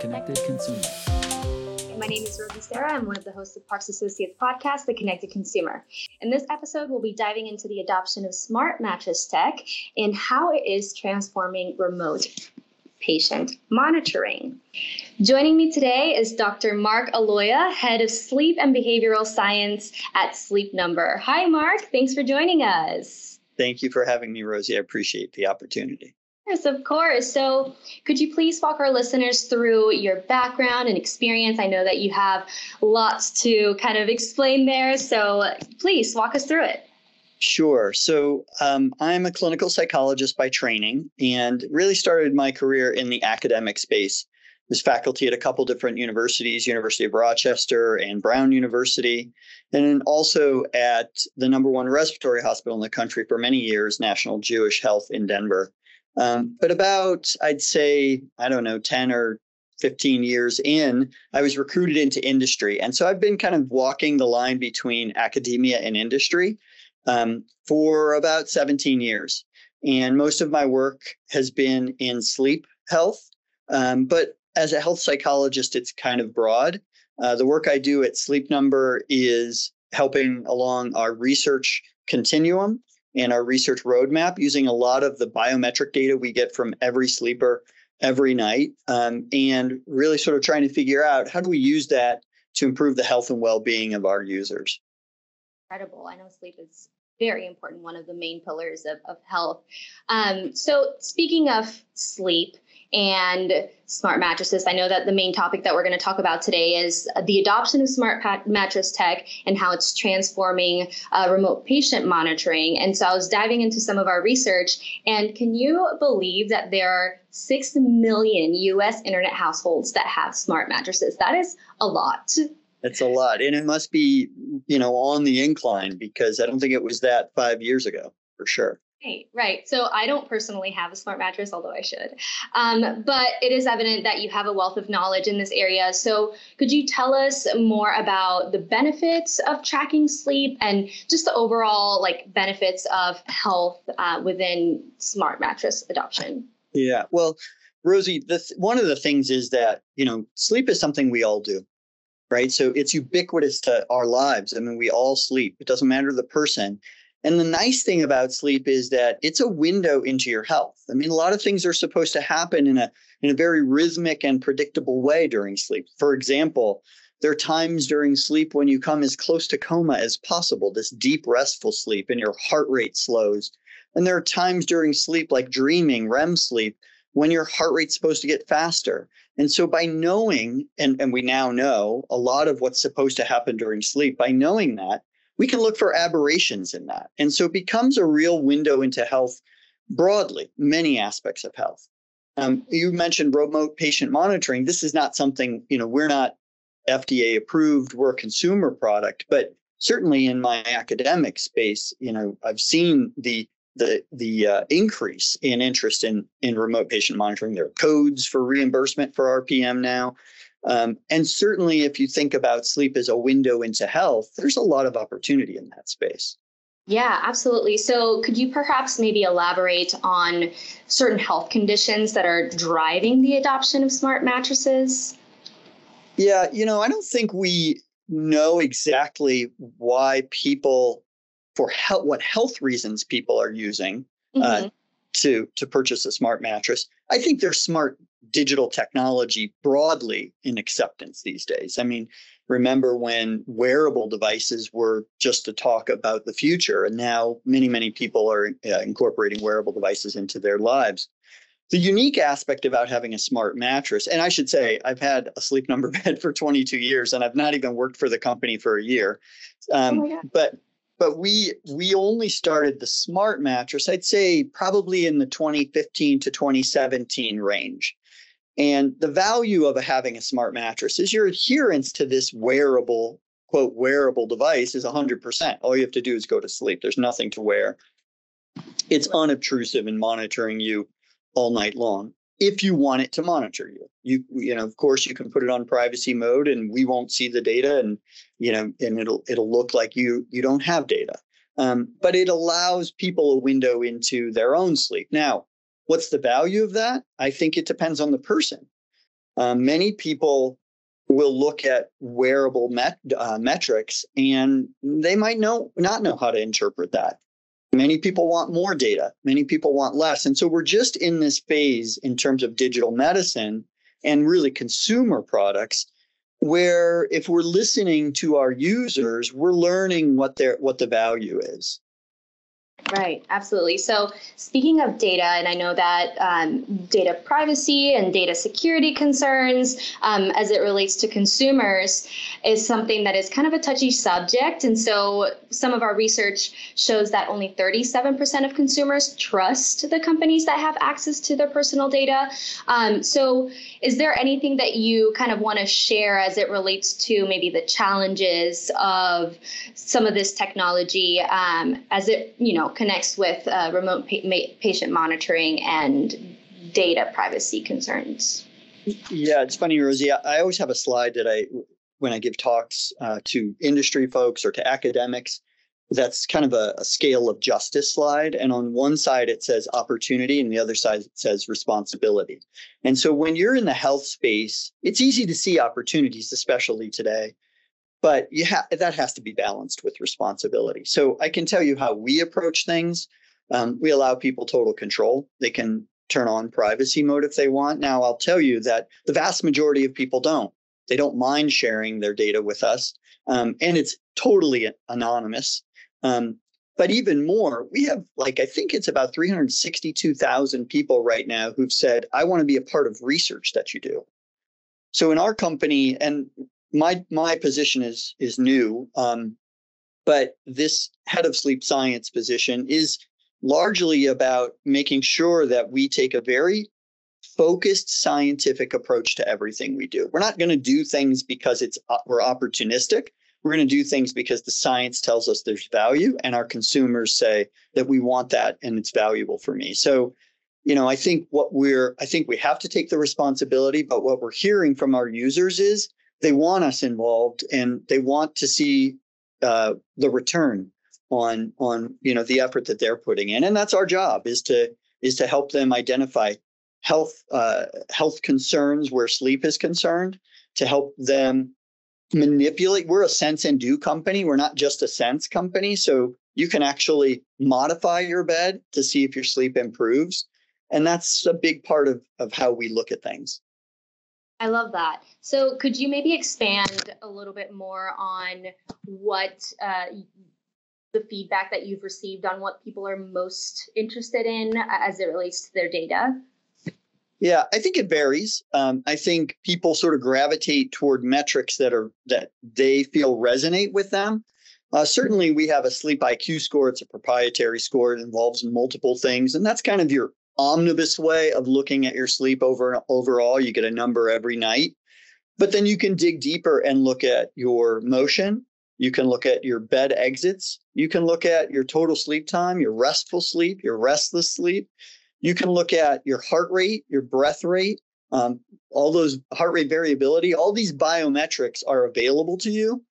Connected Consumer. My name is Rosie Sarah. I'm one of the hosts of Parks Associates podcast, The Connected Consumer. In this episode, we'll be diving into the adoption of smart mattress tech and how it is transforming remote patient monitoring. Joining me today is Dr. Mark Aloia, head of sleep and behavioral science at Sleep Number. Hi, Mark. Thanks for joining us. Thank you for having me, Rosie. I appreciate the opportunity. Yes, of course. So, could you please walk our listeners through your background and experience? I know that you have lots to kind of explain there. So, please walk us through it. Sure. So um, I'm a clinical psychologist by training and really started my career in the academic space. Was faculty at a couple different universities, University of Rochester and Brown University, and also at the number one respiratory hospital in the country for many years, National Jewish Health in Denver. Um, but about, I'd say, I don't know, 10 or 15 years in, I was recruited into industry. And so I've been kind of walking the line between academia and industry um, for about 17 years. And most of my work has been in sleep health. Um, but as a health psychologist, it's kind of broad. Uh, the work I do at Sleep Number is helping along our research continuum and our research roadmap using a lot of the biometric data we get from every sleeper every night um, and really sort of trying to figure out how do we use that to improve the health and well-being of our users incredible i know sleep is very important, one of the main pillars of, of health. Um, so, speaking of sleep and smart mattresses, I know that the main topic that we're going to talk about today is the adoption of smart pat- mattress tech and how it's transforming uh, remote patient monitoring. And so, I was diving into some of our research, and can you believe that there are 6 million US internet households that have smart mattresses? That is a lot. It's a lot. And it must be, you know, on the incline because I don't think it was that five years ago for sure. Right, right. So I don't personally have a smart mattress, although I should. Um, but it is evident that you have a wealth of knowledge in this area. So could you tell us more about the benefits of tracking sleep and just the overall like benefits of health uh, within smart mattress adoption? Yeah. Well, Rosie, th- one of the things is that you know sleep is something we all do right? So it's ubiquitous to our lives. I mean, we all sleep, it doesn't matter the person. And the nice thing about sleep is that it's a window into your health. I mean, a lot of things are supposed to happen in a in a very rhythmic and predictable way during sleep. For example, there are times during sleep when you come as close to coma as possible, this deep restful sleep, and your heart rate slows. And there are times during sleep, like dreaming, REM sleep, when your heart rate's supposed to get faster. And so by knowing, and, and we now know a lot of what's supposed to happen during sleep, by knowing that, we can look for aberrations in that. And so it becomes a real window into health broadly, many aspects of health. Um, you mentioned remote patient monitoring. This is not something, you know, we're not FDA approved, we're a consumer product, but certainly in my academic space, you know, I've seen the the the uh, increase in interest in in remote patient monitoring. There are codes for reimbursement for RPM now. Um, and certainly, if you think about sleep as a window into health, there's a lot of opportunity in that space. Yeah, absolutely. So, could you perhaps maybe elaborate on certain health conditions that are driving the adoption of smart mattresses? Yeah, you know, I don't think we know exactly why people for health, what health reasons people are using uh, mm-hmm. uh, to to purchase a smart mattress. I think they're smart digital technology broadly in acceptance these days. I mean, remember when wearable devices were just to talk about the future, and now many many people are uh, incorporating wearable devices into their lives. The unique aspect about having a smart mattress, and I should say, I've had a sleep number bed for 22 years, and I've not even worked for the company for a year. Um, oh but but we we only started the smart mattress i'd say probably in the 2015 to 2017 range and the value of having a smart mattress is your adherence to this wearable quote wearable device is 100% all you have to do is go to sleep there's nothing to wear it's unobtrusive in monitoring you all night long if you want it to monitor you. You you know, of course, you can put it on privacy mode, and we won't see the data, and you know, and it'll it'll look like you you don't have data. Um, but it allows people a window into their own sleep. Now, what's the value of that? I think it depends on the person. Um, many people will look at wearable met, uh, metrics and they might know not know how to interpret that. Many people want more data. Many people want less. And so we're just in this phase in terms of digital medicine and really consumer products where if we're listening to our users, we're learning what their what the value is. Right, absolutely. So, speaking of data, and I know that um, data privacy and data security concerns um, as it relates to consumers is something that is kind of a touchy subject. And so, some of our research shows that only 37% of consumers trust the companies that have access to their personal data. Um, so, is there anything that you kind of want to share as it relates to maybe the challenges of some of this technology um, as it, you know, connects with uh, remote pa- patient monitoring and data privacy concerns. Yeah, it's funny, Rosie. I always have a slide that I, when I give talks uh, to industry folks or to academics, that's kind of a, a, scale of justice slide. And on one side, it says opportunity, and the other side, it says responsibility. And so when you're in the health space, it's easy to see opportunities, especially today but you have that has to be balanced with responsibility. So I can tell you how we approach things. Um, we allow people total control. They can turn on privacy mode if they want. Now I'll tell you that the vast majority of people don't. They don't mind sharing their data with us, um, and it's totally anonymous. Um, but even more, we have like I think it's about 362,000 people right now who've said, "I want to be a part of research that you do." So in our company, and my my position is is new, um, but this head of sleep science position is largely about making sure that we take a very focused scientific approach to everything we do. We're not going to do things because it's uh, we're opportunistic. We're going to do things because the science tells us there's value and our consumers say that we want that and it's valuable for me. So, you know, I think what we're I think we have to take the responsibility, but what we're hearing from our users is they want us involved and they want to see uh, the return on on you know the effort that they're putting in. And that's our job is to is to help them identify health uh, health concerns where sleep is concerned to help them manipulate. We're a sense and do company. We're not just a sense company. So you can actually modify your bed to see if your sleep improves. And that's a big part of of how we look at things I love that. So, could you maybe expand a little bit more on what uh, the feedback that you've received on what people are most interested in as it relates to their data? Yeah, I think it varies. Um, I think people sort of gravitate toward metrics that are that they feel resonate with them. Uh, certainly, we have a sleep IQ score. It's a proprietary score. It involves multiple things, and that's kind of your omnibus way of looking at your sleep over overall. You get a number every night, but then you can dig deeper and look at your motion. You can look at your bed exits. You can look at your total sleep time, your restful sleep, your restless sleep. You can look at your heart rate, your breath rate, um, all those heart rate variability. All these biometrics are available to you.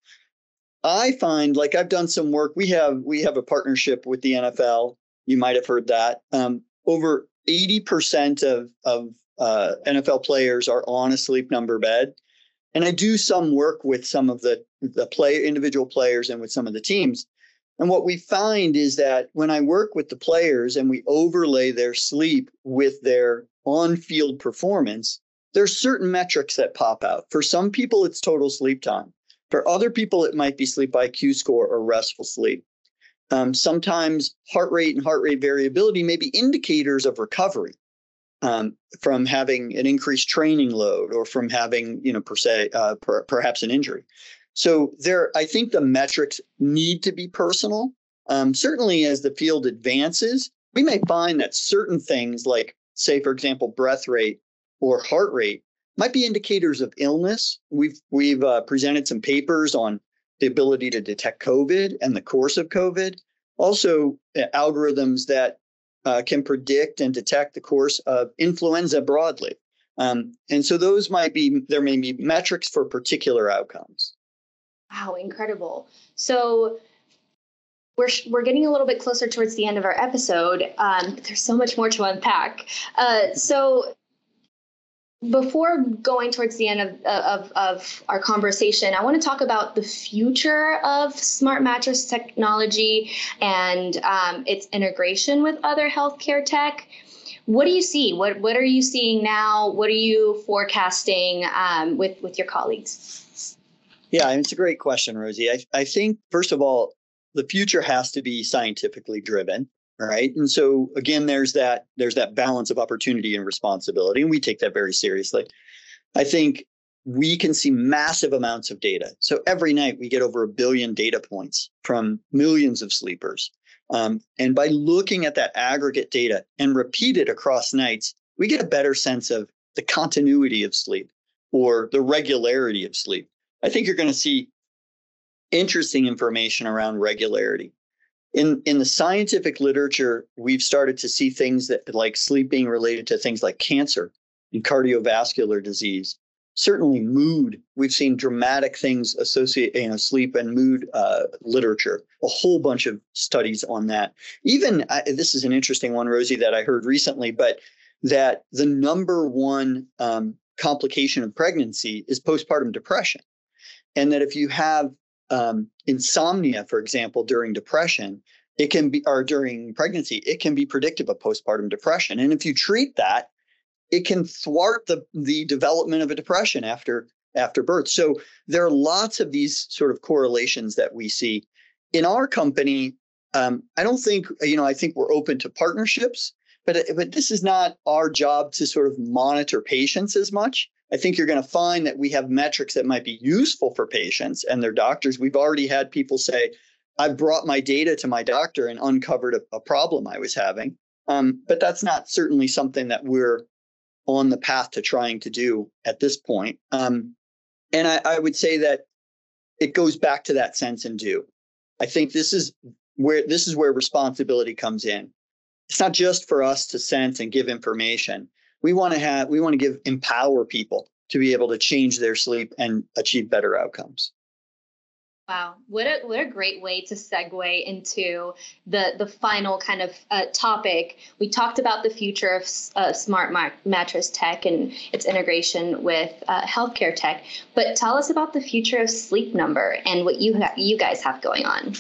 I find, like I've done some work. We have we have a partnership with the NFL. You might have heard that. Um, over 80% of, of uh, NFL players are on a sleep number bed. And I do some work with some of the, the play individual players and with some of the teams. And what we find is that when I work with the players and we overlay their sleep with their on-field performance, there's certain metrics that pop out. For some people, it's total sleep time. For other people, it might be sleep IQ score or restful sleep. Um, sometimes heart rate and heart rate variability may be indicators of recovery um, from having an increased training load or from having, you know, per se, uh, per, perhaps an injury. So there, I think the metrics need to be personal. Um, certainly, as the field advances, we may find that certain things, like say, for example, breath rate or heart rate, might be indicators of illness. We've we've uh, presented some papers on the ability to detect COVID and the course of COVID. Also, algorithms that uh, can predict and detect the course of influenza broadly. Um, and so those might be, there may be metrics for particular outcomes. Wow, incredible. So we're, we're getting a little bit closer towards the end of our episode. Um, there's so much more to unpack. Uh, so before going towards the end of, of, of our conversation, I want to talk about the future of smart mattress technology and um, its integration with other healthcare tech. What do you see? What what are you seeing now? What are you forecasting um, with with your colleagues? Yeah, it's a great question, Rosie. I, I think first of all, the future has to be scientifically driven right? And so again there's that there's that balance of opportunity and responsibility and we take that very seriously. I think we can see massive amounts of data. So every night we get over a billion data points from millions of sleepers. Um, and by looking at that aggregate data and repeat it across nights we get a better sense of the continuity of sleep or the regularity of sleep. I think you're going to see interesting information around regularity in in the scientific literature, we've started to see things that like sleep being related to things like cancer and cardiovascular disease. Certainly, mood. We've seen dramatic things associate you know sleep and mood uh, literature. A whole bunch of studies on that. Even uh, this is an interesting one, Rosie, that I heard recently, but that the number one um, complication of pregnancy is postpartum depression, and that if you have um, insomnia, for example, during depression, it can be, or during pregnancy, it can be predictive of postpartum depression. And if you treat that, it can thwart the, the development of a depression after after birth. So there are lots of these sort of correlations that we see. In our company, um, I don't think, you know, I think we're open to partnerships, but, but this is not our job to sort of monitor patients as much. I think you're going to find that we have metrics that might be useful for patients and their doctors. We've already had people say, I brought my data to my doctor and uncovered a, a problem I was having. Um, but that's not certainly something that we're on the path to trying to do at this point. Um, and I, I would say that it goes back to that sense and do. I think this is where this is where responsibility comes in. It's not just for us to sense and give information we want to have we want to give empower people to be able to change their sleep and achieve better outcomes. Wow, what a what a great way to segue into the the final kind of uh, topic. We talked about the future of uh, smart mattress tech and its integration with uh, healthcare tech, but tell us about the future of Sleep Number and what you ha- you guys have going on.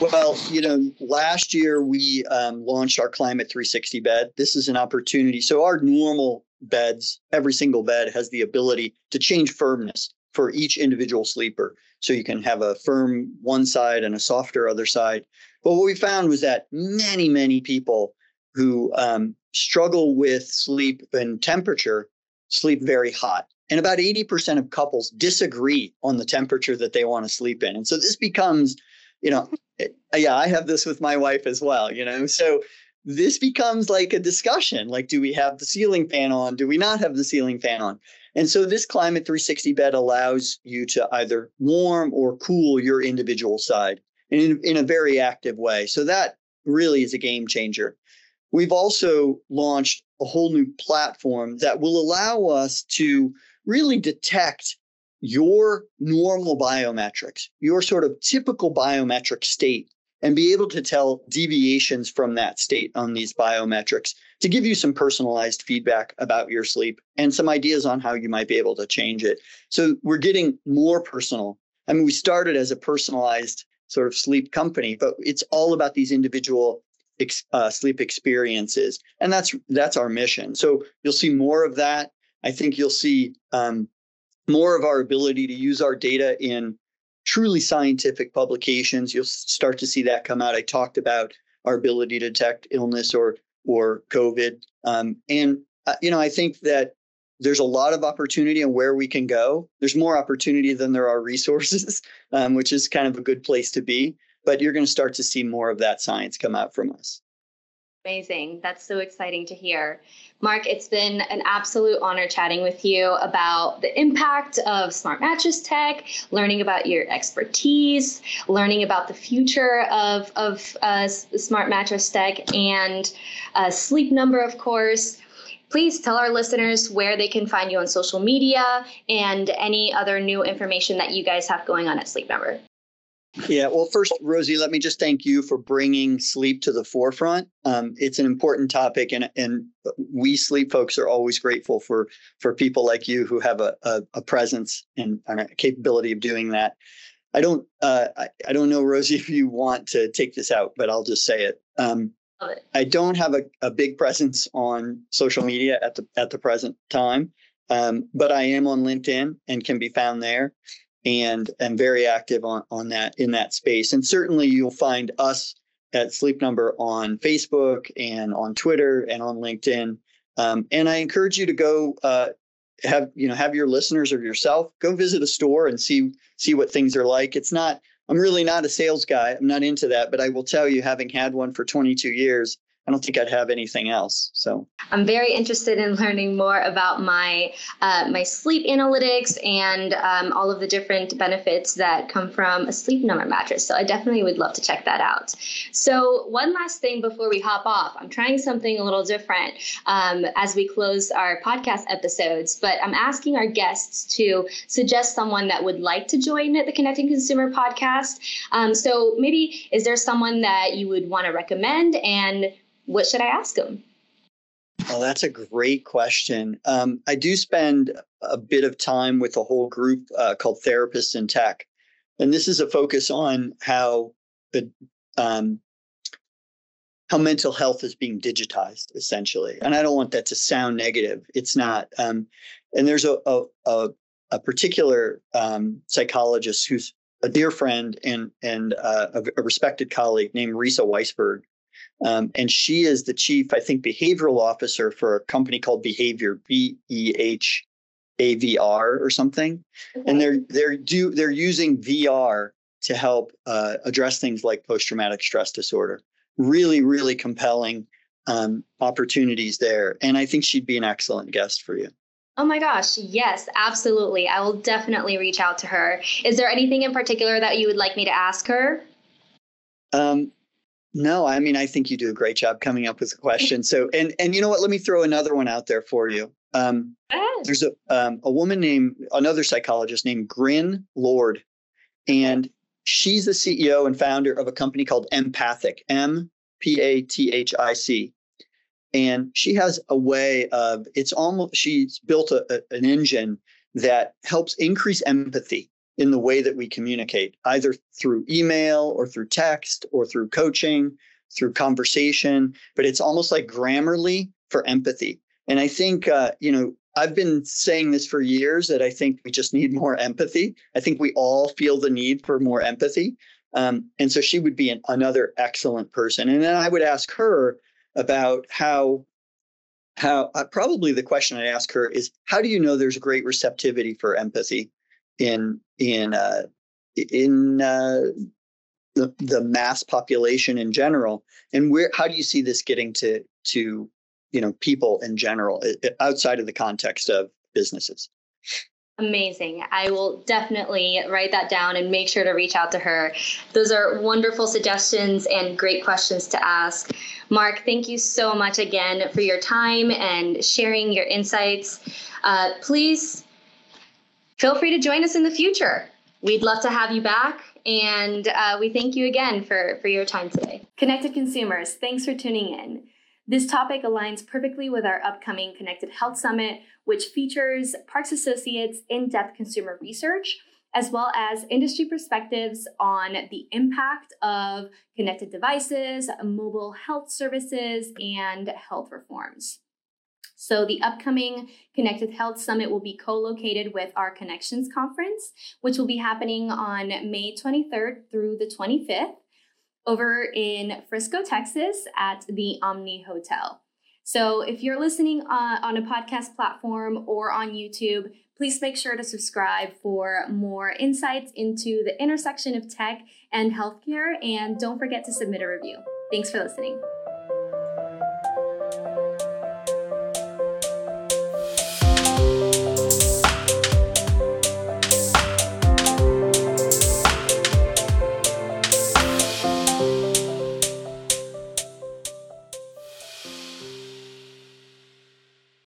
Well, you know, last year we um, launched our Climate 360 bed. This is an opportunity. So, our normal beds, every single bed has the ability to change firmness for each individual sleeper. So, you can have a firm one side and a softer other side. But what we found was that many, many people who um, struggle with sleep and temperature sleep very hot. And about 80% of couples disagree on the temperature that they want to sleep in. And so this becomes you know, Uh, yeah, I have this with my wife as well, you know. So this becomes like a discussion like do we have the ceiling fan on? Do we not have the ceiling fan on? And so this climate 360 bed allows you to either warm or cool your individual side in, in a very active way. So that really is a game changer. We've also launched a whole new platform that will allow us to really detect your normal biometrics, your sort of typical biometric state, and be able to tell deviations from that state on these biometrics to give you some personalized feedback about your sleep and some ideas on how you might be able to change it. So we're getting more personal. I mean, we started as a personalized sort of sleep company, but it's all about these individual uh, sleep experiences, and that's that's our mission. So you'll see more of that. I think you'll see um, more of our ability to use our data in truly scientific publications. You'll start to see that come out. I talked about our ability to detect illness or or COVID, um, and uh, you know I think that there's a lot of opportunity and where we can go. There's more opportunity than there are resources, um, which is kind of a good place to be. But you're going to start to see more of that science come out from us. Amazing. That's so exciting to hear. Mark, it's been an absolute honor chatting with you about the impact of smart mattress tech, learning about your expertise, learning about the future of, of uh, smart mattress tech, and uh, Sleep Number, of course. Please tell our listeners where they can find you on social media and any other new information that you guys have going on at Sleep Number. Yeah, well, first, Rosie, let me just thank you for bringing sleep to the forefront. Um, it's an important topic, and and we sleep folks are always grateful for for people like you who have a a, a presence and, and, a capability of doing that. I don't uh, I, I don't know, Rosie, if you want to take this out, but I'll just say it. Um, I don't have a, a big presence on social media at the at the present time, um, but I am on LinkedIn and can be found there and am very active on, on that in that space. And certainly you'll find us at Sleep Number on Facebook and on Twitter and on LinkedIn. Um, and I encourage you to go uh, have you know have your listeners or yourself go visit a store and see see what things are like. It's not I'm really not a sales guy. I'm not into that, but I will tell you, having had one for 22 years, I don't think I'd have anything else. So I'm very interested in learning more about my uh, my sleep analytics and um, all of the different benefits that come from a sleep number mattress. So I definitely would love to check that out. So one last thing before we hop off, I'm trying something a little different um, as we close our podcast episodes. But I'm asking our guests to suggest someone that would like to join the Connecting Consumer podcast. Um, so maybe is there someone that you would want to recommend and what should I ask them? Well, that's a great question. Um, I do spend a bit of time with a whole group uh, called Therapists in Tech, and this is a focus on how the um, how mental health is being digitized, essentially. And I don't want that to sound negative. It's not. Um, and there's a a, a, a particular um, psychologist who's a dear friend and and uh, a, a respected colleague named Risa Weisberg, um, and she is the chief, I think, behavioral officer for a company called Behavr, B E H A V R or something. Okay. And they're they're do they're using VR to help uh, address things like post traumatic stress disorder. Really, really compelling um, opportunities there. And I think she'd be an excellent guest for you. Oh my gosh, yes, absolutely. I will definitely reach out to her. Is there anything in particular that you would like me to ask her? Um, no, I mean, I think you do a great job coming up with a question. So, and and you know what? Let me throw another one out there for you. Um, there's a um, a woman named another psychologist named Grin Lord, and she's the CEO and founder of a company called mpathic, M P A T H I C, and she has a way of it's almost she's built a, a, an engine that helps increase empathy in the way that we communicate, either through email or through text or through coaching, through conversation. But it's almost like Grammarly for empathy. And I think, uh, you know, I've been saying this for years that I think we just need more empathy. I think we all feel the need for more empathy. Um, and so she would be an, another excellent person. And then I would ask her about how how uh, probably the question I'd ask her is how do you know there's great receptivity for empathy in in uh, in uh, the the mass population in general, and where how do you see this getting to to you know people in general outside of the context of businesses? Amazing. I will definitely write that down and make sure to reach out to her. Those are wonderful suggestions and great questions to ask. Mark, thank you so much again for your time and sharing your insights. Uh, please feel free to join us in the future. We'd love to have you back. And uh, we thank you again for, for your time today. Connected consumers, thanks for tuning in. This topic aligns perfectly with our upcoming Connected Health Summit, which features Parks Associates in depth consumer research, as well as industry perspectives on the impact of connected devices, mobile health services, and health reforms. So, the upcoming Connected Health Summit will be co located with our Connections Conference, which will be happening on May 23rd through the 25th over in Frisco, Texas at the Omni Hotel. So, if you're listening uh, on a podcast platform or on YouTube, please make sure to subscribe for more insights into the intersection of tech and healthcare. And don't forget to submit a review. Thanks for listening.